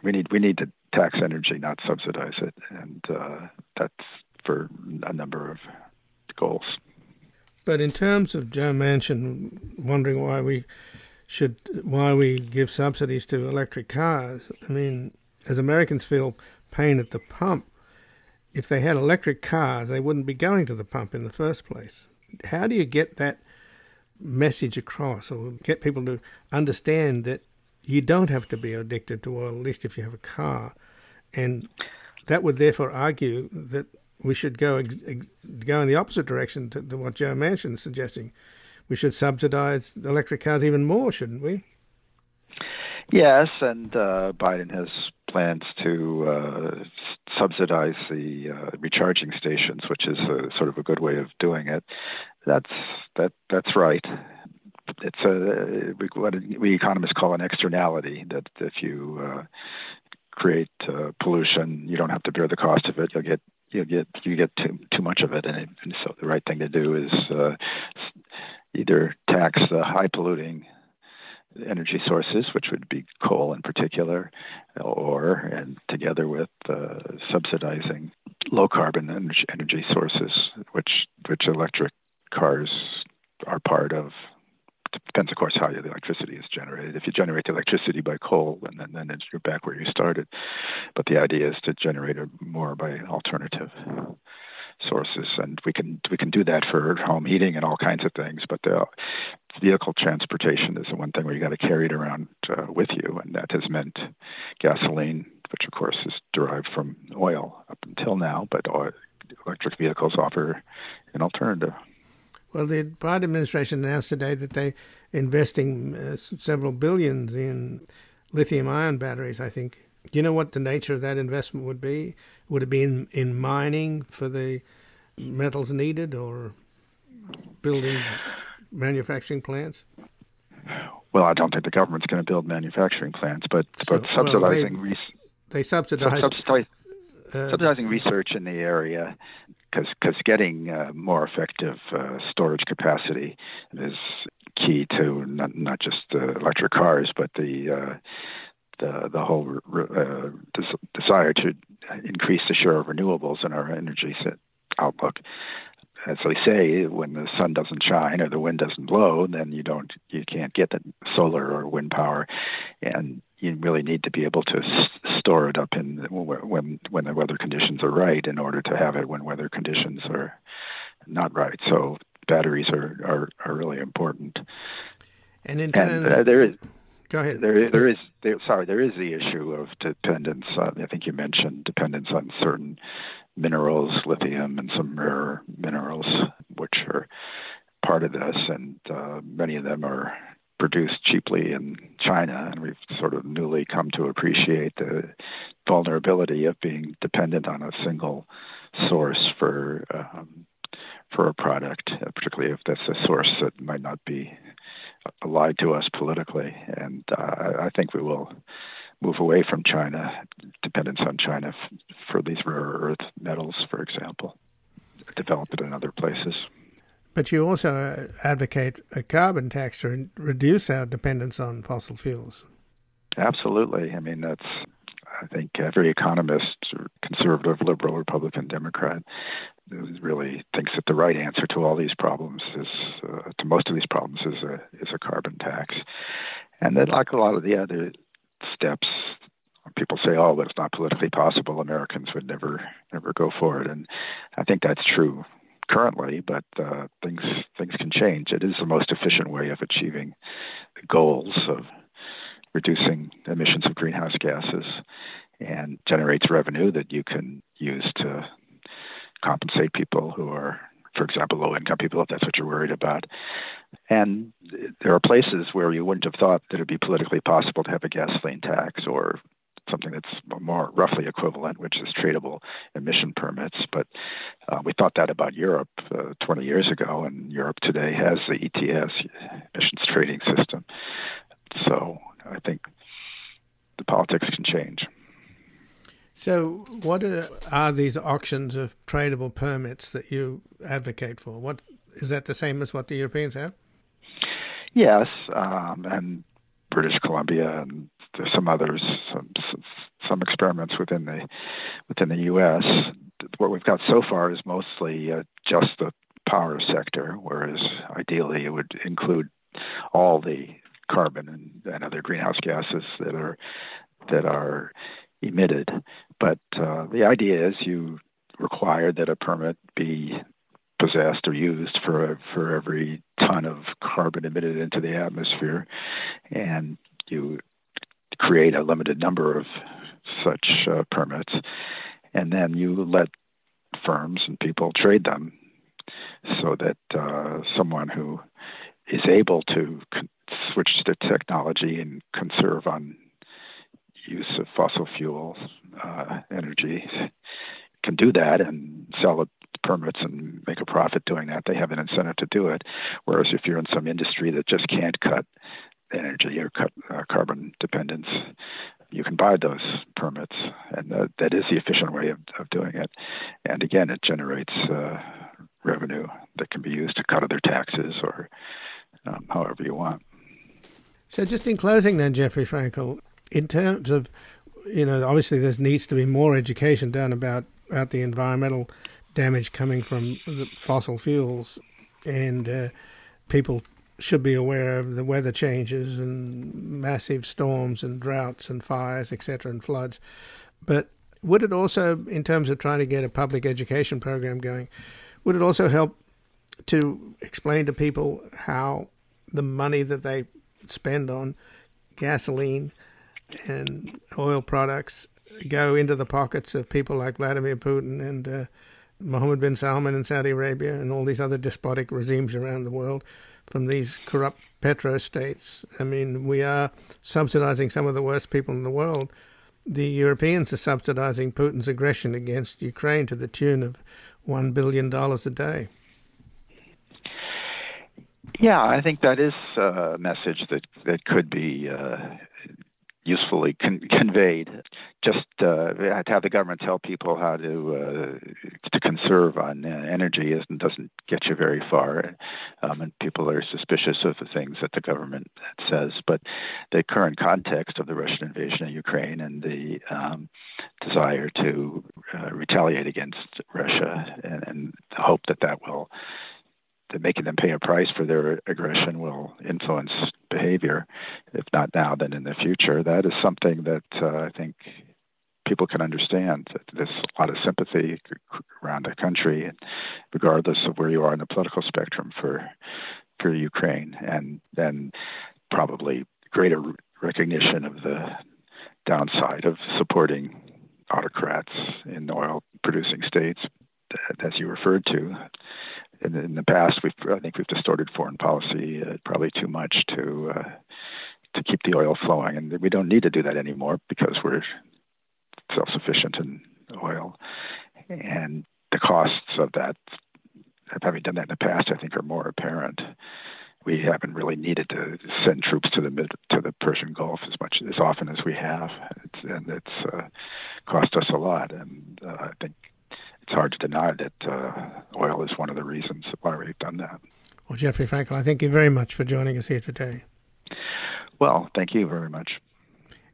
we need we need to tax energy, not subsidize it, and uh, that's for a number of goals. But in terms of Joe Manchin wondering why we should why we give subsidies to electric cars. I mean, as Americans feel pain at the pump, if they had electric cars, they wouldn't be going to the pump in the first place. How do you get that message across or get people to understand that you don't have to be addicted to oil, at least if you have a car? And that would therefore argue that we should go go in the opposite direction to, to what Joe Manchin is suggesting we should subsidize electric cars even more, shouldn't we? Yes, and uh, Biden has plans to uh, subsidize the uh, recharging stations, which is a, sort of a good way of doing it. That's that that's right. It's a what we economists call an externality. That if you uh, create uh, pollution, you don't have to bear the cost of it. You'll get you get you get too too much of it, and, it, and so the right thing to do is uh, either tax the high polluting energy sources, which would be coal in particular, or and together with uh, subsidizing low carbon energy, sources, which which electric cars are part of. Depends, of course, how the electricity is generated. If you generate the electricity by coal, and then, then you're back where you started. But the idea is to generate it more by alternative sources, and we can we can do that for home heating and all kinds of things. But the vehicle transportation is the one thing where you got to carry it around uh, with you, and that has meant gasoline, which of course is derived from oil up until now, but oil, electric vehicles offer an alternative. Well, the Biden administration announced today that they're investing uh, several billions in lithium ion batteries, I think. Do you know what the nature of that investment would be? Would it be in, in mining for the metals needed or building manufacturing plants? Well, I don't think the government's going to build manufacturing plants, but, so, but subsidizing well, they, res- they subsidize subsidize, uh, subsidizing research in the area because getting uh, more effective uh, storage capacity is key to not not just uh, electric cars, but the uh, the the whole uh, des- desire to increase the share of renewables in our energy outlook. As they say, when the sun doesn't shine or the wind doesn't blow, then you don't you can't get the solar or wind power, and you really need to be able to s- store it up in when when the weather conditions are right in order to have it when weather conditions are not right. So batteries are are, are really important. And in and uh, there is Go ahead. There, there is. There, sorry, there is the issue of dependence. Uh, I think you mentioned dependence on certain minerals, lithium, and some rare minerals, which are part of this, and uh, many of them are produced cheaply in China, and we've sort of newly come to appreciate the vulnerability of being dependent on a single source for um, for a product, particularly if that's a source that might not be lied to us politically, and uh, I think we will move away from China, dependence on China f- for these rare earth metals, for example, develop it in other places. But you also uh, advocate a carbon tax to reduce our dependence on fossil fuels. Absolutely. I mean, that's I think every economist, conservative, liberal, Republican, Democrat, really thinks that the right answer to all these problems is, uh, to most of these problems, is a is a carbon tax, and that like a lot of the other steps, people say, "Oh, but it's not politically possible. Americans would never never go for it," and I think that's true currently, but uh, things things can change. It is the most efficient way of achieving the goals of reducing emissions of greenhouse gases and generates revenue that you can use to compensate people who are, for example, low income people, if that's what you're worried about. And there are places where you wouldn't have thought that it'd be politically possible to have a gasoline tax or something that's more roughly equivalent, which is tradable emission permits. But uh, we thought that about Europe uh, 20 years ago, and Europe today has the ETS emissions trading system. So I think the politics can change. So, what are, are, these auctions of tradable permits that you advocate for? What is that the same as what the Europeans have? Yes, um, and British Columbia, and there's some others, some, some experiments within the within the U.S. What we've got so far is mostly uh, just the power sector, whereas ideally it would include all the carbon and, and other greenhouse gases that are that are emitted. But uh, the idea is you require that a permit be possessed or used for for every ton of carbon emitted into the atmosphere, and you create a limited number of such uh, permits, and then you let firms and people trade them, so that uh, someone who is able to con- switch to technology and conserve on use of fossil fuel uh, energy can do that and sell it permits and make a profit doing that. They have an incentive to do it. Whereas if you're in some industry that just can't cut energy or cut uh, carbon dependence, you can buy those permits, and uh, that is the efficient way of, of doing it. And again, it generates uh, revenue that can be used to cut other taxes or um, however you want. So, just in closing, then, Jeffrey Frankel, in terms of, you know, obviously there needs to be more education done about, about the environmental damage coming from the fossil fuels, and uh, people should be aware of the weather changes and massive storms and droughts and fires, etc., and floods. But would it also, in terms of trying to get a public education program going, would it also help to explain to people how the money that they spend on gasoline and oil products go into the pockets of people like Vladimir Putin and uh, Mohammed bin Salman in Saudi Arabia and all these other despotic regimes around the world from these corrupt petro-states. I mean, we are subsidizing some of the worst people in the world. The Europeans are subsidizing Putin's aggression against Ukraine to the tune of $1 billion a day. Yeah, I think that is a message that, that could be uh, usefully con- conveyed. Just uh, to have the government tell people how to uh, to conserve on uh, energy isn't doesn't get you very far, um, and people are suspicious of the things that the government says. But the current context of the Russian invasion of Ukraine and the um, desire to uh, retaliate against Russia, and, and hope that that will that making them pay a price for their aggression will influence behavior, if not now, then in the future. That is something that uh, I think people can understand. There's a lot of sympathy around the country, regardless of where you are in the political spectrum for for Ukraine, and then probably greater recognition of the downside of supporting autocrats in oil producing states, as you referred to in, in the past, we've I think we've distorted foreign policy uh, probably too much to uh, to keep the oil flowing, and we don't need to do that anymore because we're self-sufficient in oil, and the costs of that, of having done that in the past, I think, are more apparent. We haven't really needed to send troops to the mid to the Persian Gulf as much as often as we have, it's, and it's uh, cost us a lot. And uh, I think it's hard to deny that uh, oil is one of the reasons why we've done that. Well, Jeffrey Frankel, I thank you very much for joining us here today. Well, thank you very much.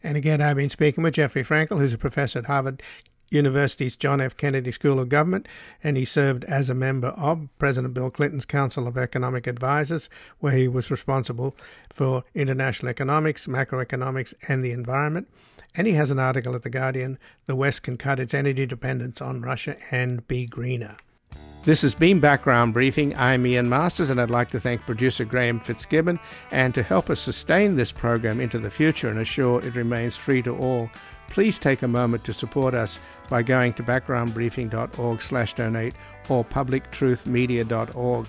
And again, I've been speaking with Jeffrey Frankel, who's a professor at Harvard University's John F. Kennedy School of Government, and he served as a member of President Bill Clinton's Council of Economic Advisors, where he was responsible for international economics, macroeconomics, and the environment. And he has an article at The Guardian The West Can Cut Its Energy Dependence on Russia and Be Greener. This has been Background Briefing. I'm Ian Masters, and I'd like to thank producer Graham Fitzgibbon. And to help us sustain this program into the future and assure it remains free to all, please take a moment to support us by going to backgroundbriefing.org/donate or publictruthmedia.org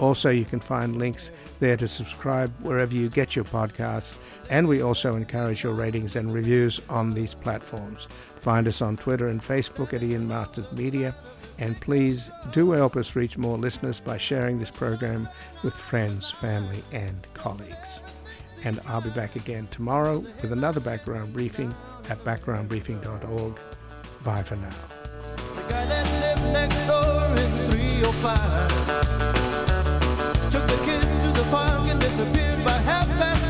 Also, you can find links there to subscribe wherever you get your podcasts, and we also encourage your ratings and reviews on these platforms. Find us on Twitter and Facebook at Ian Masters Media, and please do help us reach more listeners by sharing this program with friends, family, and colleagues. And I'll be back again tomorrow with another background briefing at backgroundbriefing.org. Bye for now. Took the kids to the park and disappeared by half past